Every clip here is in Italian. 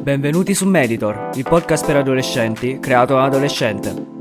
Benvenuti su Meditor, il podcast per adolescenti creato da adolescente.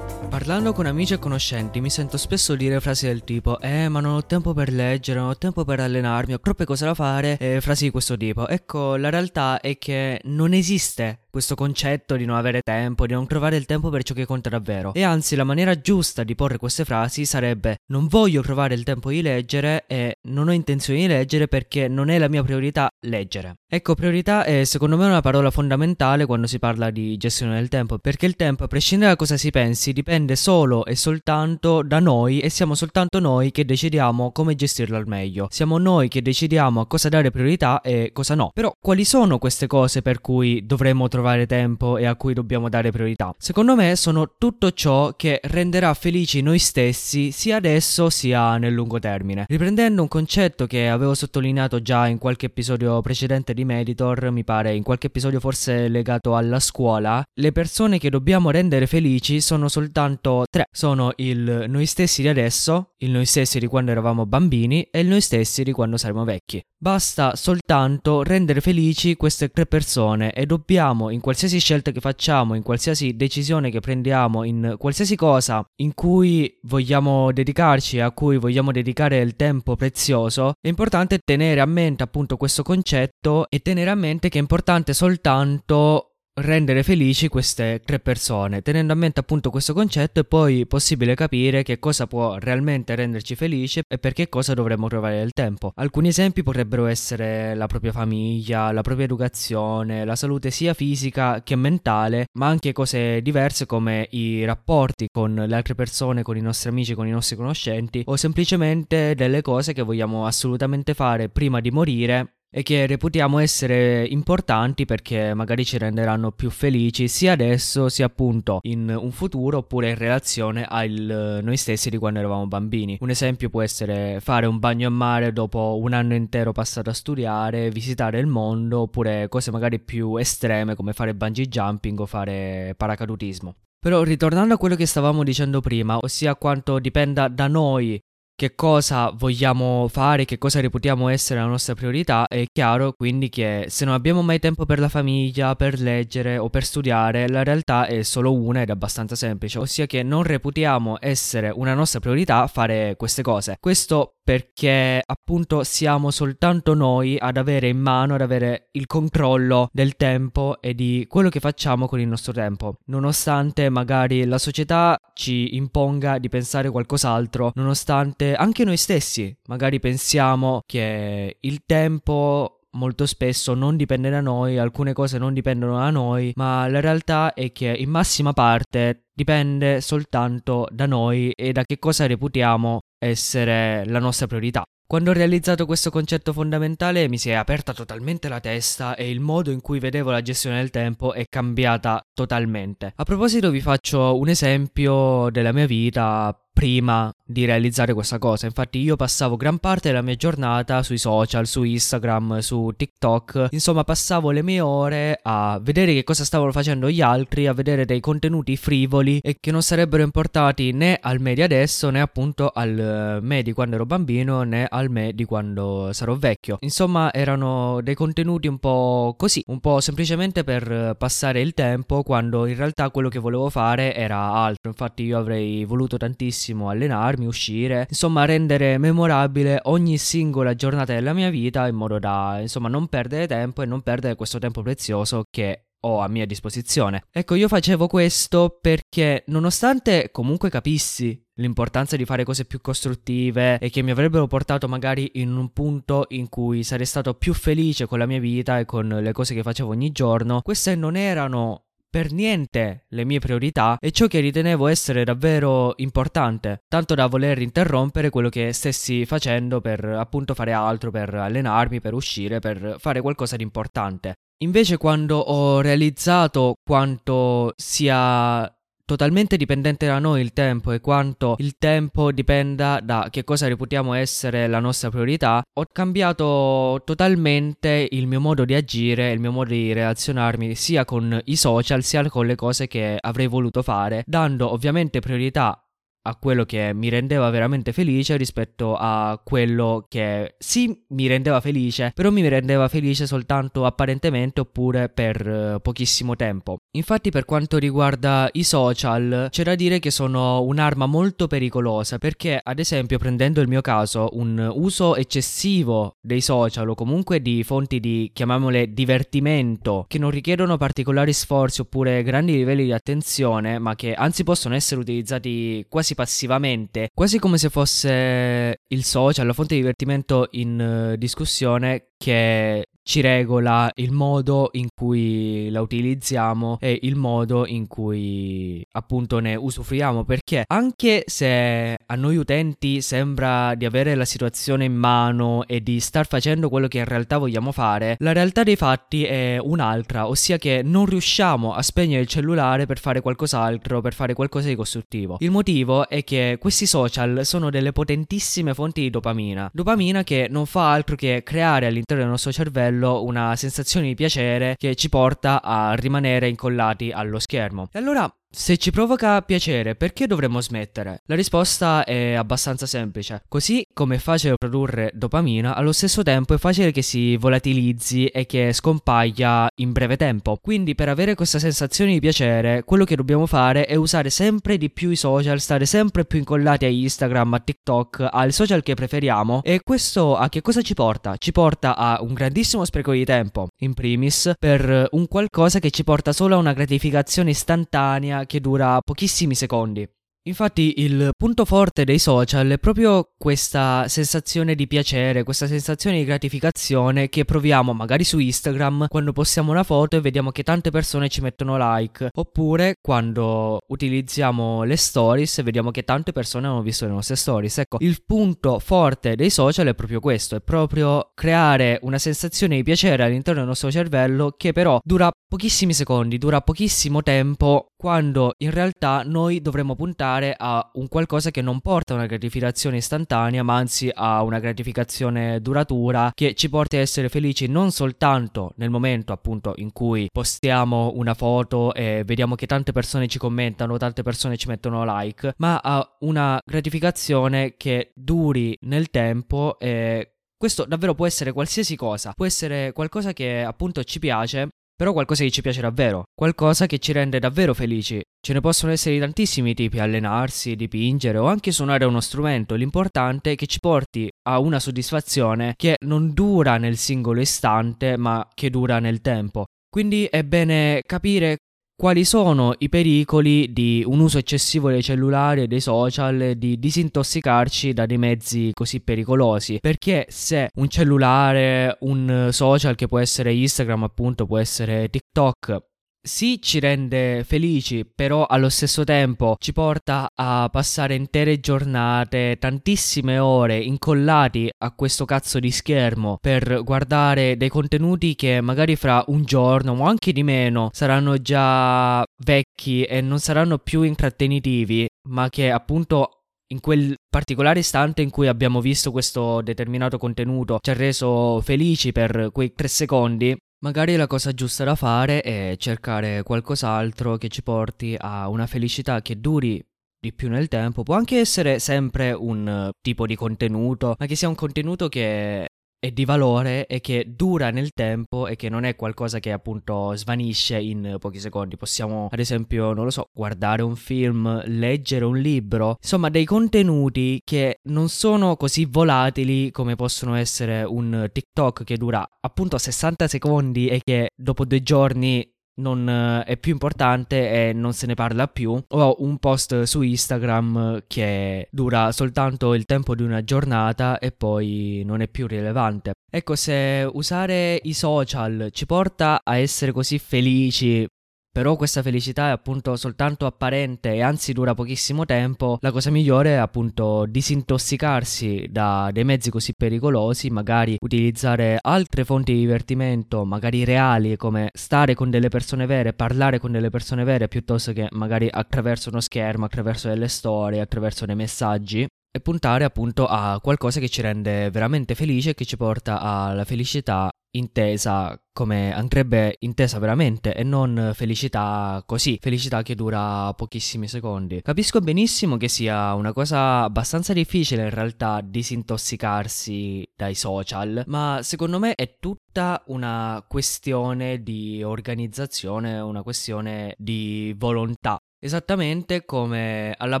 Parlando con amici e conoscenti mi sento spesso dire frasi del tipo Eh ma non ho tempo per leggere, non ho tempo per allenarmi, ho troppe cose da fare e frasi di questo tipo Ecco, la realtà è che non esiste questo concetto di non avere tempo, di non trovare il tempo per ciò che conta davvero. E anzi, la maniera giusta di porre queste frasi sarebbe non voglio trovare il tempo di leggere e non ho intenzione di leggere perché non è la mia priorità leggere. Ecco, priorità è secondo me una parola fondamentale quando si parla di gestione del tempo, perché il tempo, a prescindere da cosa si pensi, dipende solo e soltanto da noi e siamo soltanto noi che decidiamo come gestirlo al meglio. Siamo noi che decidiamo a cosa dare priorità e cosa no. Però quali sono queste cose per cui dovremmo trovare trovare tempo e a cui dobbiamo dare priorità. Secondo me sono tutto ciò che renderà felici noi stessi sia adesso sia nel lungo termine. Riprendendo un concetto che avevo sottolineato già in qualche episodio precedente di Meditor, mi pare in qualche episodio forse legato alla scuola, le persone che dobbiamo rendere felici sono soltanto tre. Sono il noi stessi di adesso, il noi stessi di quando eravamo bambini e il noi stessi di quando saremo vecchi. Basta soltanto rendere felici queste tre persone e dobbiamo in qualsiasi scelta che facciamo, in qualsiasi decisione che prendiamo, in qualsiasi cosa in cui vogliamo dedicarci, a cui vogliamo dedicare il tempo prezioso, è importante tenere a mente appunto questo concetto e tenere a mente che è importante soltanto rendere felici queste tre persone, tenendo a mente appunto questo concetto è poi possibile capire che cosa può realmente renderci felici e per che cosa dovremmo trovare il tempo. Alcuni esempi potrebbero essere la propria famiglia, la propria educazione, la salute sia fisica che mentale, ma anche cose diverse come i rapporti con le altre persone, con i nostri amici, con i nostri conoscenti o semplicemente delle cose che vogliamo assolutamente fare prima di morire e che reputiamo essere importanti perché magari ci renderanno più felici sia adesso sia appunto in un futuro oppure in relazione a noi stessi di quando eravamo bambini. Un esempio può essere fare un bagno a mare dopo un anno intero passato a studiare, visitare il mondo oppure cose magari più estreme come fare bungee jumping o fare paracadutismo. Però ritornando a quello che stavamo dicendo prima, ossia quanto dipenda da noi che cosa vogliamo fare, che cosa reputiamo essere la nostra priorità, è chiaro quindi che se non abbiamo mai tempo per la famiglia, per leggere o per studiare, la realtà è solo una ed è abbastanza semplice, ossia che non reputiamo essere una nostra priorità fare queste cose. Questo perché appunto siamo soltanto noi ad avere in mano, ad avere il controllo del tempo e di quello che facciamo con il nostro tempo, nonostante magari la società ci imponga di pensare qualcos'altro, nonostante anche noi stessi magari pensiamo che il tempo molto spesso non dipende da noi, alcune cose non dipendono da noi, ma la realtà è che in massima parte dipende soltanto da noi e da che cosa reputiamo essere la nostra priorità. Quando ho realizzato questo concetto fondamentale mi si è aperta totalmente la testa e il modo in cui vedevo la gestione del tempo è cambiata totalmente. A proposito vi faccio un esempio della mia vita prima di realizzare questa cosa. Infatti io passavo gran parte della mia giornata sui social, su Instagram, su TikTok, insomma passavo le mie ore a vedere che cosa stavano facendo gli altri, a vedere dei contenuti frivoli e che non sarebbero importati né al me di adesso né appunto al me di quando ero bambino né al me di quando sarò vecchio. Insomma erano dei contenuti un po' così, un po' semplicemente per passare il tempo quando in realtà quello che volevo fare era altro. Infatti io avrei voluto tantissimo tantissimo allenarmi, uscire, insomma rendere memorabile ogni singola giornata della mia vita in modo da insomma non perdere tempo e non perdere questo tempo prezioso che ho a mia disposizione. Ecco, io facevo questo perché nonostante comunque capissi l'importanza di fare cose più costruttive e che mi avrebbero portato magari in un punto in cui sarei stato più felice con la mia vita e con le cose che facevo ogni giorno, queste non erano per niente le mie priorità e ciò che ritenevo essere davvero importante, tanto da voler interrompere quello che stessi facendo per appunto fare altro, per allenarmi, per uscire, per fare qualcosa di importante. Invece quando ho realizzato quanto sia totalmente dipendente da noi il tempo e quanto il tempo dipenda da che cosa reputiamo essere la nostra priorità, ho cambiato totalmente il mio modo di agire, il mio modo di relazionarmi sia con i social sia con le cose che avrei voluto fare, dando ovviamente priorità a quello che mi rendeva veramente felice rispetto a quello che sì mi rendeva felice, però mi rendeva felice soltanto apparentemente oppure per uh, pochissimo tempo. Infatti per quanto riguarda i social c'è da dire che sono un'arma molto pericolosa perché ad esempio prendendo il mio caso un uso eccessivo dei social o comunque di fonti di chiamiamole divertimento che non richiedono particolari sforzi oppure grandi livelli di attenzione ma che anzi possono essere utilizzati quasi passivamente quasi come se fosse il social la fonte di divertimento in uh, discussione che ci regola il modo in cui la utilizziamo e il modo in cui appunto ne usufruiamo perché anche se a noi utenti sembra di avere la situazione in mano e di star facendo quello che in realtà vogliamo fare la realtà dei fatti è un'altra ossia che non riusciamo a spegnere il cellulare per fare qualcos'altro per fare qualcosa di costruttivo. Il motivo è che questi social sono delle potentissime fonti di dopamina. Dopamina che non fa altro che creare all'interno del nostro cervello cervello una sensazione di piacere che ci porta a rimanere incollati allo schermo. E allora se ci provoca piacere, perché dovremmo smettere? La risposta è abbastanza semplice. Così come è facile produrre dopamina, allo stesso tempo è facile che si volatilizzi e che scompaia in breve tempo. Quindi per avere questa sensazione di piacere, quello che dobbiamo fare è usare sempre di più i social, stare sempre più incollati a Instagram, a TikTok, ai social che preferiamo. E questo a che cosa ci porta? Ci porta a un grandissimo spreco di tempo, in primis, per un qualcosa che ci porta solo a una gratificazione istantanea che dura pochissimi secondi. Infatti il punto forte dei social è proprio questa sensazione di piacere, questa sensazione di gratificazione che proviamo magari su Instagram quando postiamo una foto e vediamo che tante persone ci mettono like, oppure quando utilizziamo le stories e vediamo che tante persone hanno visto le nostre stories. Ecco, il punto forte dei social è proprio questo, è proprio creare una sensazione di piacere all'interno del nostro cervello che però dura pochissimi secondi, dura pochissimo tempo, quando in realtà noi dovremmo puntare a un qualcosa che non porta a una gratificazione istantanea, ma anzi a una gratificazione duratura che ci porti a essere felici non soltanto nel momento appunto in cui postiamo una foto e vediamo che tante persone ci commentano, tante persone ci mettono like, ma a una gratificazione che duri nel tempo e questo davvero può essere qualsiasi cosa, può essere qualcosa che appunto ci piace però qualcosa che ci piace davvero, qualcosa che ci rende davvero felici. Ce ne possono essere tantissimi tipi, allenarsi, dipingere o anche suonare uno strumento, l'importante è che ci porti a una soddisfazione che non dura nel singolo istante ma che dura nel tempo. Quindi è bene capire quali sono i pericoli di un uso eccessivo dei cellulari e dei social di disintossicarci da dei mezzi così pericolosi? Perché se un cellulare, un social che può essere Instagram, appunto, può essere TikTok, sì ci rende felici, però allo stesso tempo ci porta a passare intere giornate, tantissime ore incollati a questo cazzo di schermo per guardare dei contenuti che magari fra un giorno o anche di meno saranno già vecchi e non saranno più intrattenitivi, ma che appunto in quel particolare istante in cui abbiamo visto questo determinato contenuto ci ha reso felici per quei tre secondi, Magari la cosa giusta da fare è cercare qualcos'altro che ci porti a una felicità che duri di più nel tempo. Può anche essere sempre un tipo di contenuto, ma che sia un contenuto che è di valore e che dura nel tempo e che non è qualcosa che appunto svanisce in pochi secondi. Possiamo ad esempio, non lo so, guardare un film, leggere un libro, insomma dei contenuti che non sono così volatili come possono essere un TikTok che dura appunto 60 secondi e che dopo due giorni non eh, è più importante e non se ne parla più. Ho un post su Instagram che dura soltanto il tempo di una giornata e poi non è più rilevante. Ecco, se usare i social ci porta a essere così felici però questa felicità è appunto soltanto apparente e anzi dura pochissimo tempo, la cosa migliore è appunto disintossicarsi da dei mezzi così pericolosi, magari utilizzare altre fonti di divertimento, magari reali, come stare con delle persone vere, parlare con delle persone vere, piuttosto che magari attraverso uno schermo, attraverso delle storie, attraverso dei messaggi e puntare appunto a qualcosa che ci rende veramente felice e che ci porta alla felicità intesa come andrebbe intesa veramente e non felicità così, felicità che dura pochissimi secondi. Capisco benissimo che sia una cosa abbastanza difficile in realtà disintossicarsi dai social, ma secondo me è tutta una questione di organizzazione, una questione di volontà. Esattamente come alla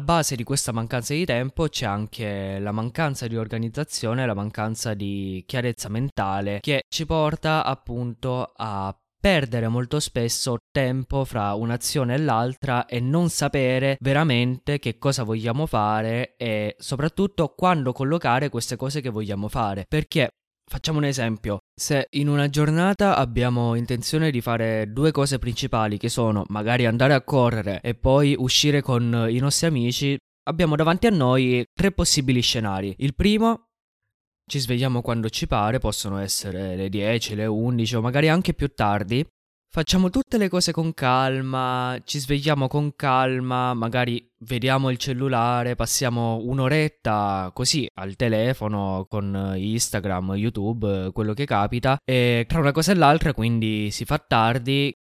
base di questa mancanza di tempo c'è anche la mancanza di organizzazione, la mancanza di chiarezza mentale che ci porta appunto a perdere molto spesso tempo fra un'azione e l'altra e non sapere veramente che cosa vogliamo fare e soprattutto quando collocare queste cose che vogliamo fare. Perché Facciamo un esempio, se in una giornata abbiamo intenzione di fare due cose principali che sono magari andare a correre e poi uscire con i nostri amici, abbiamo davanti a noi tre possibili scenari. Il primo, ci svegliamo quando ci pare, possono essere le 10, le 11 o magari anche più tardi, Facciamo tutte le cose con calma, ci svegliamo con calma, magari vediamo il cellulare, passiamo un'oretta così al telefono con Instagram, YouTube, quello che capita e tra una cosa e l'altra quindi si fa tardi,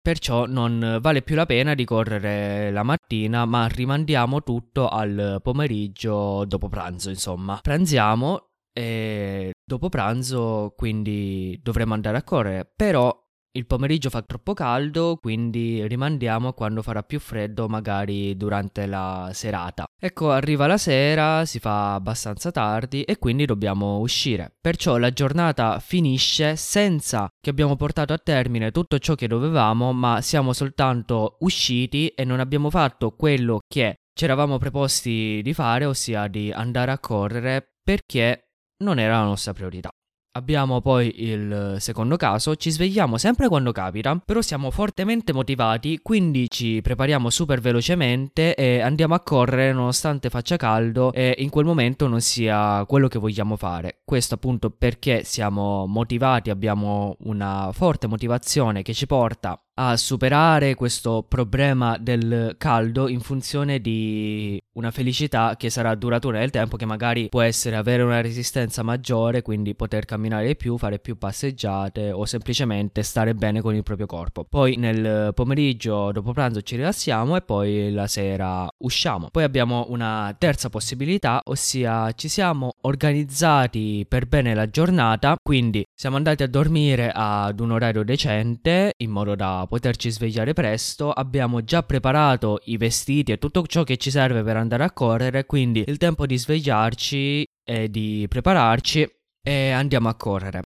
perciò non vale più la pena di correre la mattina, ma rimandiamo tutto al pomeriggio dopo pranzo, insomma. Pranziamo e dopo pranzo quindi dovremo andare a correre, però il pomeriggio fa troppo caldo, quindi rimandiamo a quando farà più freddo, magari durante la serata. Ecco, arriva la sera, si fa abbastanza tardi e quindi dobbiamo uscire. Perciò la giornata finisce senza che abbiamo portato a termine tutto ciò che dovevamo, ma siamo soltanto usciti e non abbiamo fatto quello che ci eravamo preposti di fare, ossia di andare a correre perché non era la nostra priorità. Abbiamo poi il secondo caso, ci svegliamo sempre quando capita, però siamo fortemente motivati, quindi ci prepariamo super velocemente e andiamo a correre nonostante faccia caldo e in quel momento non sia quello che vogliamo fare. Questo appunto perché siamo motivati, abbiamo una forte motivazione che ci porta a superare questo problema del caldo in funzione di una felicità che sarà duratura nel tempo, che magari può essere avere una resistenza maggiore, quindi poter camminare di più, fare più passeggiate o semplicemente stare bene con il proprio corpo. Poi nel pomeriggio dopo pranzo ci rilassiamo e poi la sera usciamo. Poi abbiamo una terza possibilità, ossia ci siamo organizzati per bene la giornata, quindi siamo andati a dormire ad un orario decente in modo da poterci svegliare presto, abbiamo già preparato i vestiti e tutto ciò che ci serve per andare a correre, quindi il tempo di svegliarci e di prepararci e andiamo a correre.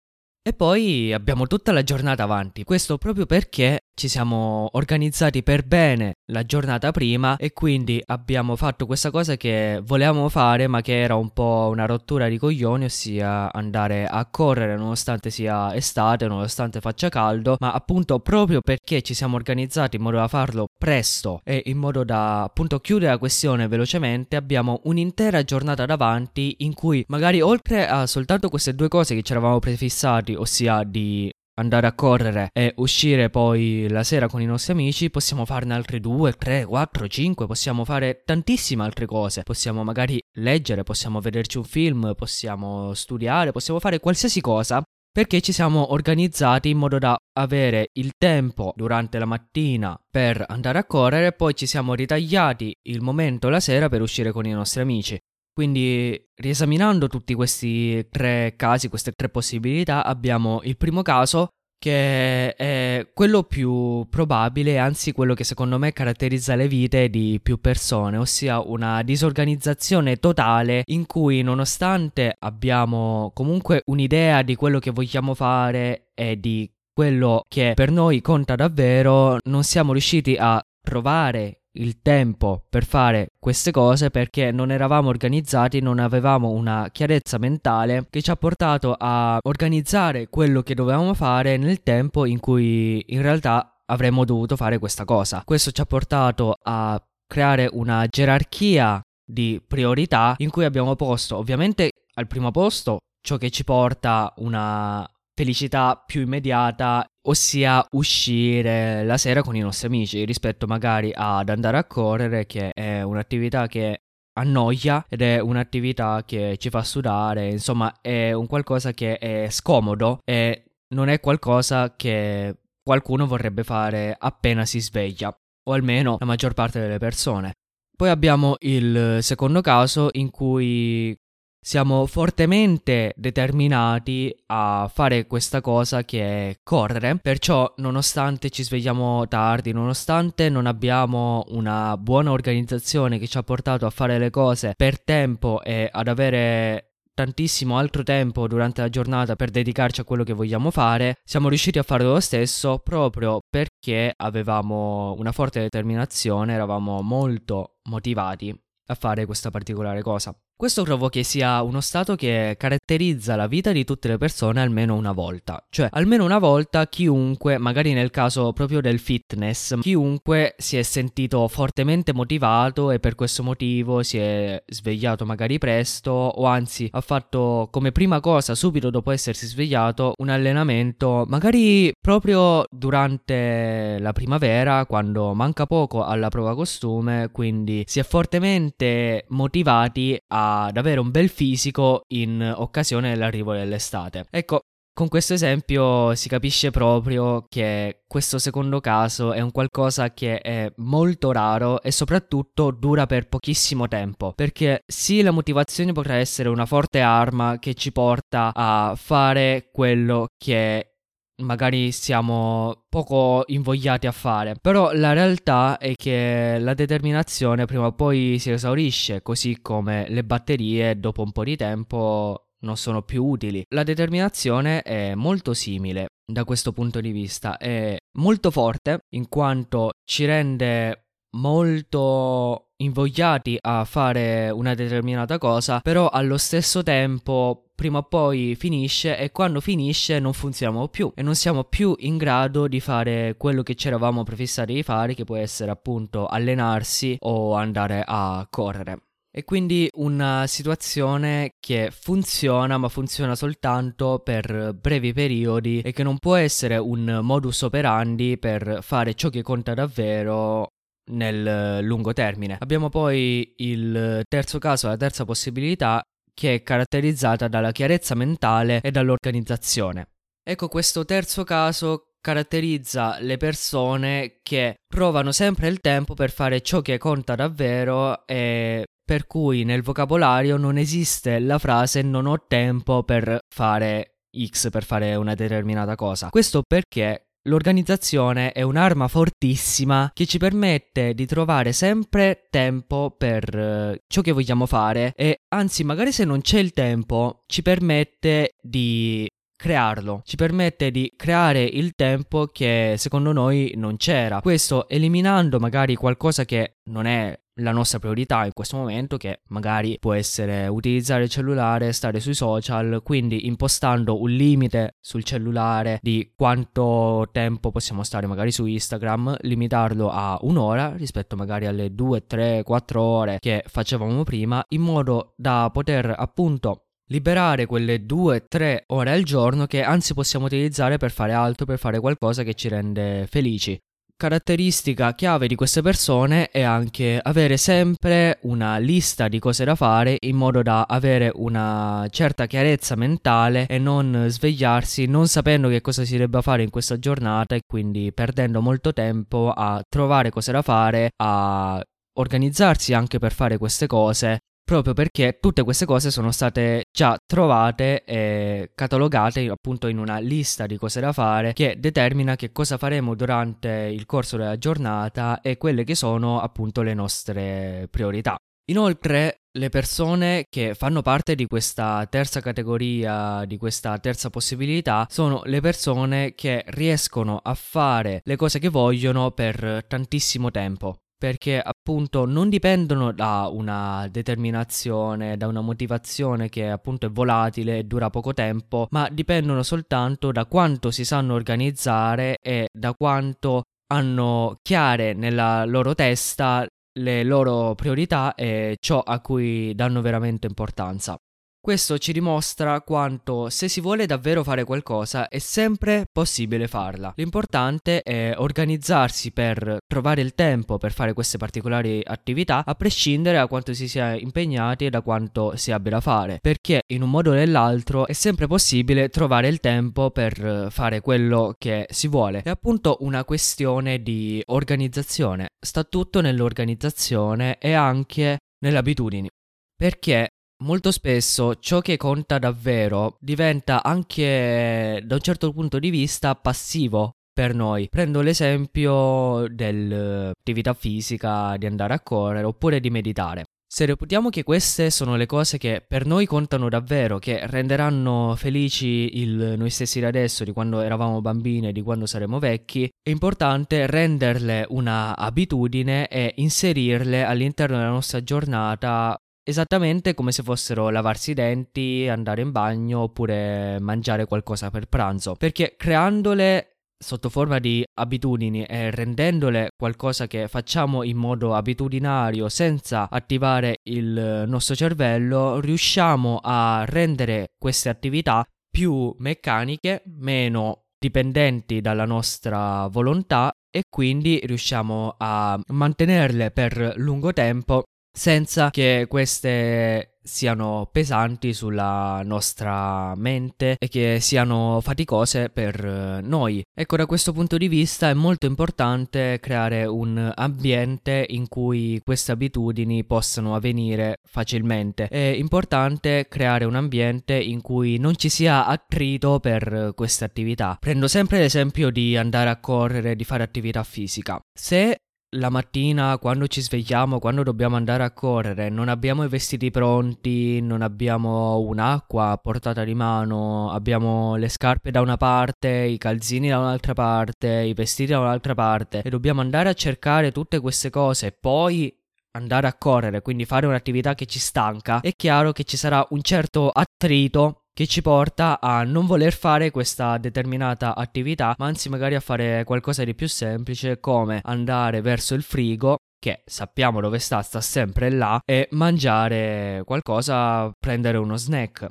E poi abbiamo tutta la giornata avanti, questo proprio perché ci siamo organizzati per bene la giornata prima e quindi abbiamo fatto questa cosa che volevamo fare ma che era un po' una rottura di coglioni, ossia andare a correre nonostante sia estate, nonostante faccia caldo, ma appunto proprio perché ci siamo organizzati in modo da farlo presto e in modo da appunto chiudere la questione velocemente, abbiamo un'intera giornata davanti in cui magari oltre a soltanto queste due cose che ci eravamo prefissati, ossia di andare a correre e uscire poi la sera con i nostri amici, possiamo farne altre 2, 3, 4, 5, possiamo fare tantissime altre cose. Possiamo magari leggere, possiamo vederci un film, possiamo studiare, possiamo fare qualsiasi cosa perché ci siamo organizzati in modo da avere il tempo durante la mattina per andare a correre poi ci siamo ritagliati il momento la sera per uscire con i nostri amici. Quindi, riesaminando tutti questi tre casi, queste tre possibilità, abbiamo il primo caso che è quello più probabile, anzi quello che secondo me caratterizza le vite di più persone, ossia una disorganizzazione totale in cui nonostante abbiamo comunque un'idea di quello che vogliamo fare e di quello che per noi conta davvero, non siamo riusciti a trovare il tempo per fare queste cose perché non eravamo organizzati, non avevamo una chiarezza mentale che ci ha portato a organizzare quello che dovevamo fare nel tempo in cui in realtà avremmo dovuto fare questa cosa. Questo ci ha portato a creare una gerarchia di priorità in cui abbiamo posto ovviamente al primo posto ciò che ci porta una felicità più immediata, ossia uscire la sera con i nostri amici rispetto magari ad andare a correre che è un'attività che annoia ed è un'attività che ci fa sudare, insomma è un qualcosa che è scomodo e non è qualcosa che qualcuno vorrebbe fare appena si sveglia, o almeno la maggior parte delle persone. Poi abbiamo il secondo caso in cui siamo fortemente determinati a fare questa cosa che è correre, perciò nonostante ci svegliamo tardi, nonostante non abbiamo una buona organizzazione che ci ha portato a fare le cose per tempo e ad avere tantissimo altro tempo durante la giornata per dedicarci a quello che vogliamo fare, siamo riusciti a fare lo stesso proprio perché avevamo una forte determinazione, eravamo molto motivati a fare questa particolare cosa. Questo trovo che sia uno stato che caratterizza la vita di tutte le persone almeno una volta. Cioè, almeno una volta chiunque, magari nel caso proprio del fitness, chiunque si è sentito fortemente motivato e per questo motivo si è svegliato magari presto o anzi ha fatto come prima cosa subito dopo essersi svegliato un allenamento, magari proprio durante la primavera quando manca poco alla prova costume, quindi si è fortemente motivati a ad avere un bel fisico in occasione dell'arrivo dell'estate. Ecco, con questo esempio si capisce proprio che questo secondo caso è un qualcosa che è molto raro e soprattutto dura per pochissimo tempo, perché sì la motivazione potrà essere una forte arma che ci porta a fare quello che magari siamo poco invogliati a fare. Però la realtà è che la determinazione prima o poi si esaurisce, così come le batterie dopo un po' di tempo non sono più utili. La determinazione è molto simile da questo punto di vista, è molto forte in quanto ci rende molto invogliati a fare una determinata cosa, però allo stesso tempo prima o poi finisce e quando finisce non funzioniamo più e non siamo più in grado di fare quello che ci eravamo prefissati di fare, che può essere appunto allenarsi o andare a correre. E quindi una situazione che funziona, ma funziona soltanto per brevi periodi e che non può essere un modus operandi per fare ciò che conta davvero nel lungo termine. Abbiamo poi il terzo caso, la terza possibilità, che è caratterizzata dalla chiarezza mentale e dall'organizzazione. Ecco, questo terzo caso caratterizza le persone che trovano sempre il tempo per fare ciò che conta davvero e per cui nel vocabolario non esiste la frase non ho tempo per fare X, per fare una determinata cosa. Questo perché L'organizzazione è un'arma fortissima che ci permette di trovare sempre tempo per uh, ciò che vogliamo fare e anzi magari se non c'è il tempo ci permette di crearlo, ci permette di creare il tempo che secondo noi non c'era. Questo eliminando magari qualcosa che non è la nostra priorità in questo momento che magari può essere utilizzare il cellulare, stare sui social, quindi impostando un limite sul cellulare di quanto tempo possiamo stare magari su Instagram, limitarlo a un'ora rispetto magari alle 2, 3, 4 ore che facevamo prima in modo da poter appunto liberare quelle 2-3 ore al giorno che anzi possiamo utilizzare per fare altro, per fare qualcosa che ci rende felici. Caratteristica chiave di queste persone è anche avere sempre una lista di cose da fare in modo da avere una certa chiarezza mentale e non svegliarsi non sapendo che cosa si debba fare in questa giornata e quindi perdendo molto tempo a trovare cose da fare, a organizzarsi anche per fare queste cose proprio perché tutte queste cose sono state già trovate e catalogate appunto in una lista di cose da fare che determina che cosa faremo durante il corso della giornata e quelle che sono appunto le nostre priorità. Inoltre le persone che fanno parte di questa terza categoria, di questa terza possibilità, sono le persone che riescono a fare le cose che vogliono per tantissimo tempo perché appunto non dipendono da una determinazione, da una motivazione che appunto è volatile e dura poco tempo, ma dipendono soltanto da quanto si sanno organizzare e da quanto hanno chiare nella loro testa le loro priorità e ciò a cui danno veramente importanza. Questo ci dimostra quanto se si vuole davvero fare qualcosa è sempre possibile farla. L'importante è organizzarsi per trovare il tempo per fare queste particolari attività, a prescindere da quanto si sia impegnati e da quanto si abbia da fare, perché in un modo o nell'altro è sempre possibile trovare il tempo per fare quello che si vuole. È appunto una questione di organizzazione. Sta tutto nell'organizzazione e anche nelle abitudini. Perché molto spesso ciò che conta davvero diventa anche da un certo punto di vista passivo per noi. Prendo l'esempio dell'attività fisica, di andare a correre oppure di meditare. Se reputiamo che queste sono le cose che per noi contano davvero, che renderanno felici il noi stessi da adesso, di quando eravamo bambini e di quando saremo vecchi, è importante renderle una abitudine e inserirle all'interno della nostra giornata Esattamente come se fossero lavarsi i denti, andare in bagno oppure mangiare qualcosa per pranzo, perché creandole sotto forma di abitudini e rendendole qualcosa che facciamo in modo abitudinario senza attivare il nostro cervello, riusciamo a rendere queste attività più meccaniche, meno dipendenti dalla nostra volontà e quindi riusciamo a mantenerle per lungo tempo senza che queste siano pesanti sulla nostra mente e che siano faticose per eh, noi. Ecco, da questo punto di vista è molto importante creare un ambiente in cui queste abitudini possano avvenire facilmente. È importante creare un ambiente in cui non ci sia attrito per queste attività. Prendo sempre l'esempio di andare a correre, di fare attività fisica. Se la mattina quando ci svegliamo, quando dobbiamo andare a correre, non abbiamo i vestiti pronti, non abbiamo un'acqua a portata di mano, abbiamo le scarpe da una parte, i calzini da un'altra parte, i vestiti da un'altra parte e dobbiamo andare a cercare tutte queste cose e poi andare a correre, quindi fare un'attività che ci stanca, è chiaro che ci sarà un certo attrito che ci porta a non voler fare questa determinata attività, ma anzi magari a fare qualcosa di più semplice come andare verso il frigo che sappiamo dove sta, sta sempre là, e mangiare qualcosa, prendere uno snack.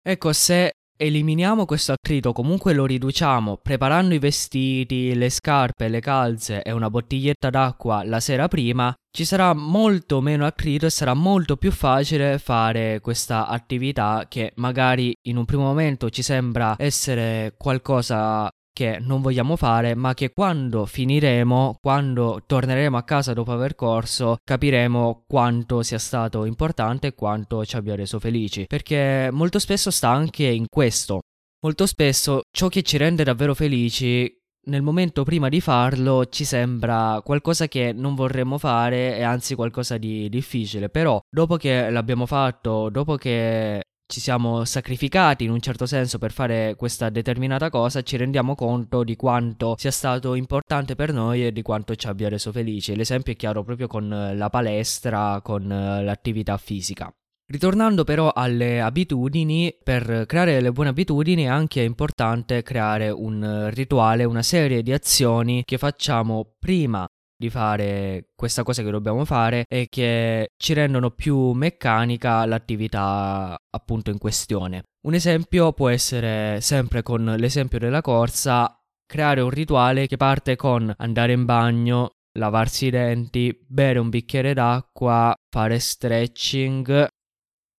Ecco, se Eliminiamo questo attrito, comunque lo riduciamo preparando i vestiti, le scarpe, le calze e una bottiglietta d'acqua la sera prima, ci sarà molto meno attrito e sarà molto più facile fare questa attività che magari in un primo momento ci sembra essere qualcosa che non vogliamo fare, ma che quando finiremo, quando torneremo a casa dopo aver corso, capiremo quanto sia stato importante e quanto ci abbia reso felici. Perché molto spesso sta anche in questo. Molto spesso ciò che ci rende davvero felici nel momento prima di farlo ci sembra qualcosa che non vorremmo fare e anzi qualcosa di difficile, però dopo che l'abbiamo fatto, dopo che ci siamo sacrificati in un certo senso per fare questa determinata cosa, ci rendiamo conto di quanto sia stato importante per noi e di quanto ci abbia reso felici. L'esempio è chiaro proprio con la palestra, con l'attività fisica. Ritornando però alle abitudini, per creare le buone abitudini è anche importante creare un rituale, una serie di azioni che facciamo prima di fare questa cosa che dobbiamo fare e che ci rendono più meccanica l'attività appunto in questione. Un esempio può essere sempre con l'esempio della corsa, creare un rituale che parte con andare in bagno, lavarsi i denti, bere un bicchiere d'acqua, fare stretching,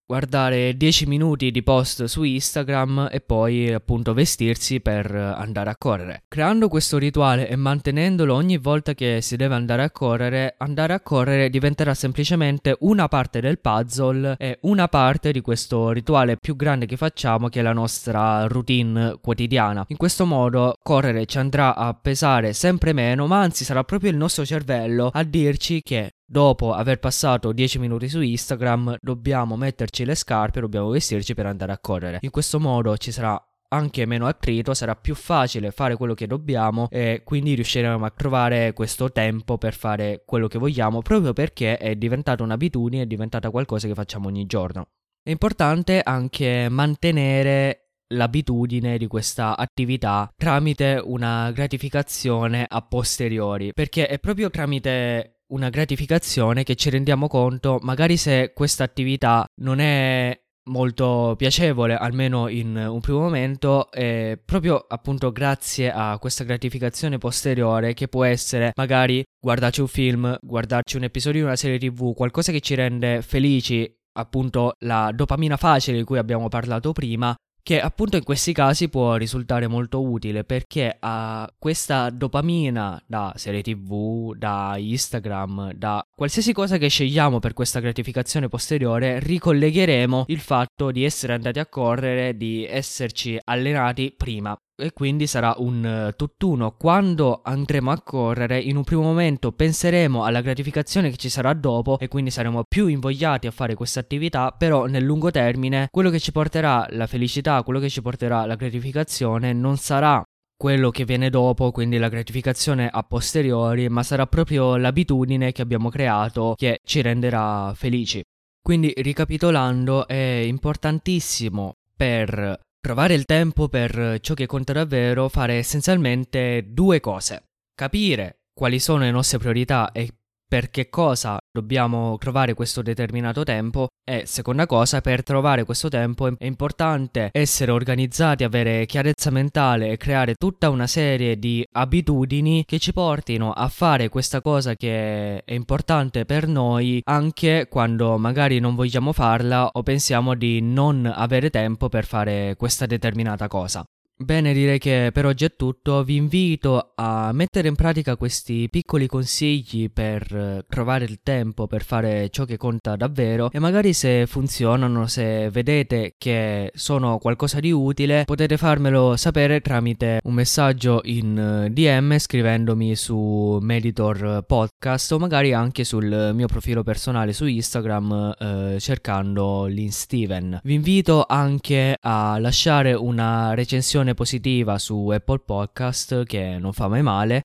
guardare 10 minuti di post su Instagram e poi appunto vestirsi per andare a correre. Creando questo rituale e mantenendolo ogni volta che si deve andare a correre, andare a correre diventerà semplicemente una parte del puzzle e una parte di questo rituale più grande che facciamo che è la nostra routine quotidiana. In questo modo correre ci andrà a pesare sempre meno, ma anzi sarà proprio il nostro cervello a dirci che Dopo aver passato 10 minuti su Instagram, dobbiamo metterci le scarpe, dobbiamo vestirci per andare a correre. In questo modo ci sarà anche meno attrito, sarà più facile fare quello che dobbiamo e quindi riusciremo a trovare questo tempo per fare quello che vogliamo proprio perché è diventata un'abitudine, è diventata qualcosa che facciamo ogni giorno. È importante anche mantenere l'abitudine di questa attività tramite una gratificazione a posteriori perché è proprio tramite una gratificazione che ci rendiamo conto, magari se questa attività non è molto piacevole, almeno in un primo momento, e proprio appunto grazie a questa gratificazione posteriore che può essere magari guardarci un film, guardarci un episodio di una serie tv, qualcosa che ci rende felici, appunto la dopamina facile di cui abbiamo parlato prima, che appunto in questi casi può risultare molto utile perché a questa dopamina da serie tv, da Instagram, da qualsiasi cosa che scegliamo per questa gratificazione posteriore, ricollegheremo il fatto di essere andati a correre, di esserci allenati prima e quindi sarà un eh, tutt'uno. Quando andremo a correre, in un primo momento penseremo alla gratificazione che ci sarà dopo e quindi saremo più invogliati a fare questa attività, però nel lungo termine quello che ci porterà la felicità, quello che ci porterà la gratificazione non sarà quello che viene dopo, quindi la gratificazione a posteriori, ma sarà proprio l'abitudine che abbiamo creato che ci renderà felici. Quindi ricapitolando è importantissimo per Trovare il tempo per ciò che conta davvero, fare essenzialmente due cose. Capire quali sono le nostre priorità e per che cosa dobbiamo trovare questo determinato tempo e seconda cosa per trovare questo tempo è importante essere organizzati, avere chiarezza mentale e creare tutta una serie di abitudini che ci portino a fare questa cosa che è importante per noi anche quando magari non vogliamo farla o pensiamo di non avere tempo per fare questa determinata cosa. Bene, direi che per oggi è tutto. Vi invito a mettere in pratica questi piccoli consigli per eh, trovare il tempo per fare ciò che conta davvero e magari se funzionano, se vedete che sono qualcosa di utile, potete farmelo sapere tramite un messaggio in eh, DM scrivendomi su Meditor Podcast o magari anche sul mio profilo personale su Instagram eh, cercando Lin Steven. Vi invito anche a lasciare una recensione recensione positiva su Apple Podcast che non fa mai male.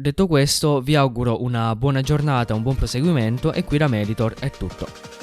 Detto questo, vi auguro una buona giornata, un buon proseguimento e qui da Meditor è tutto.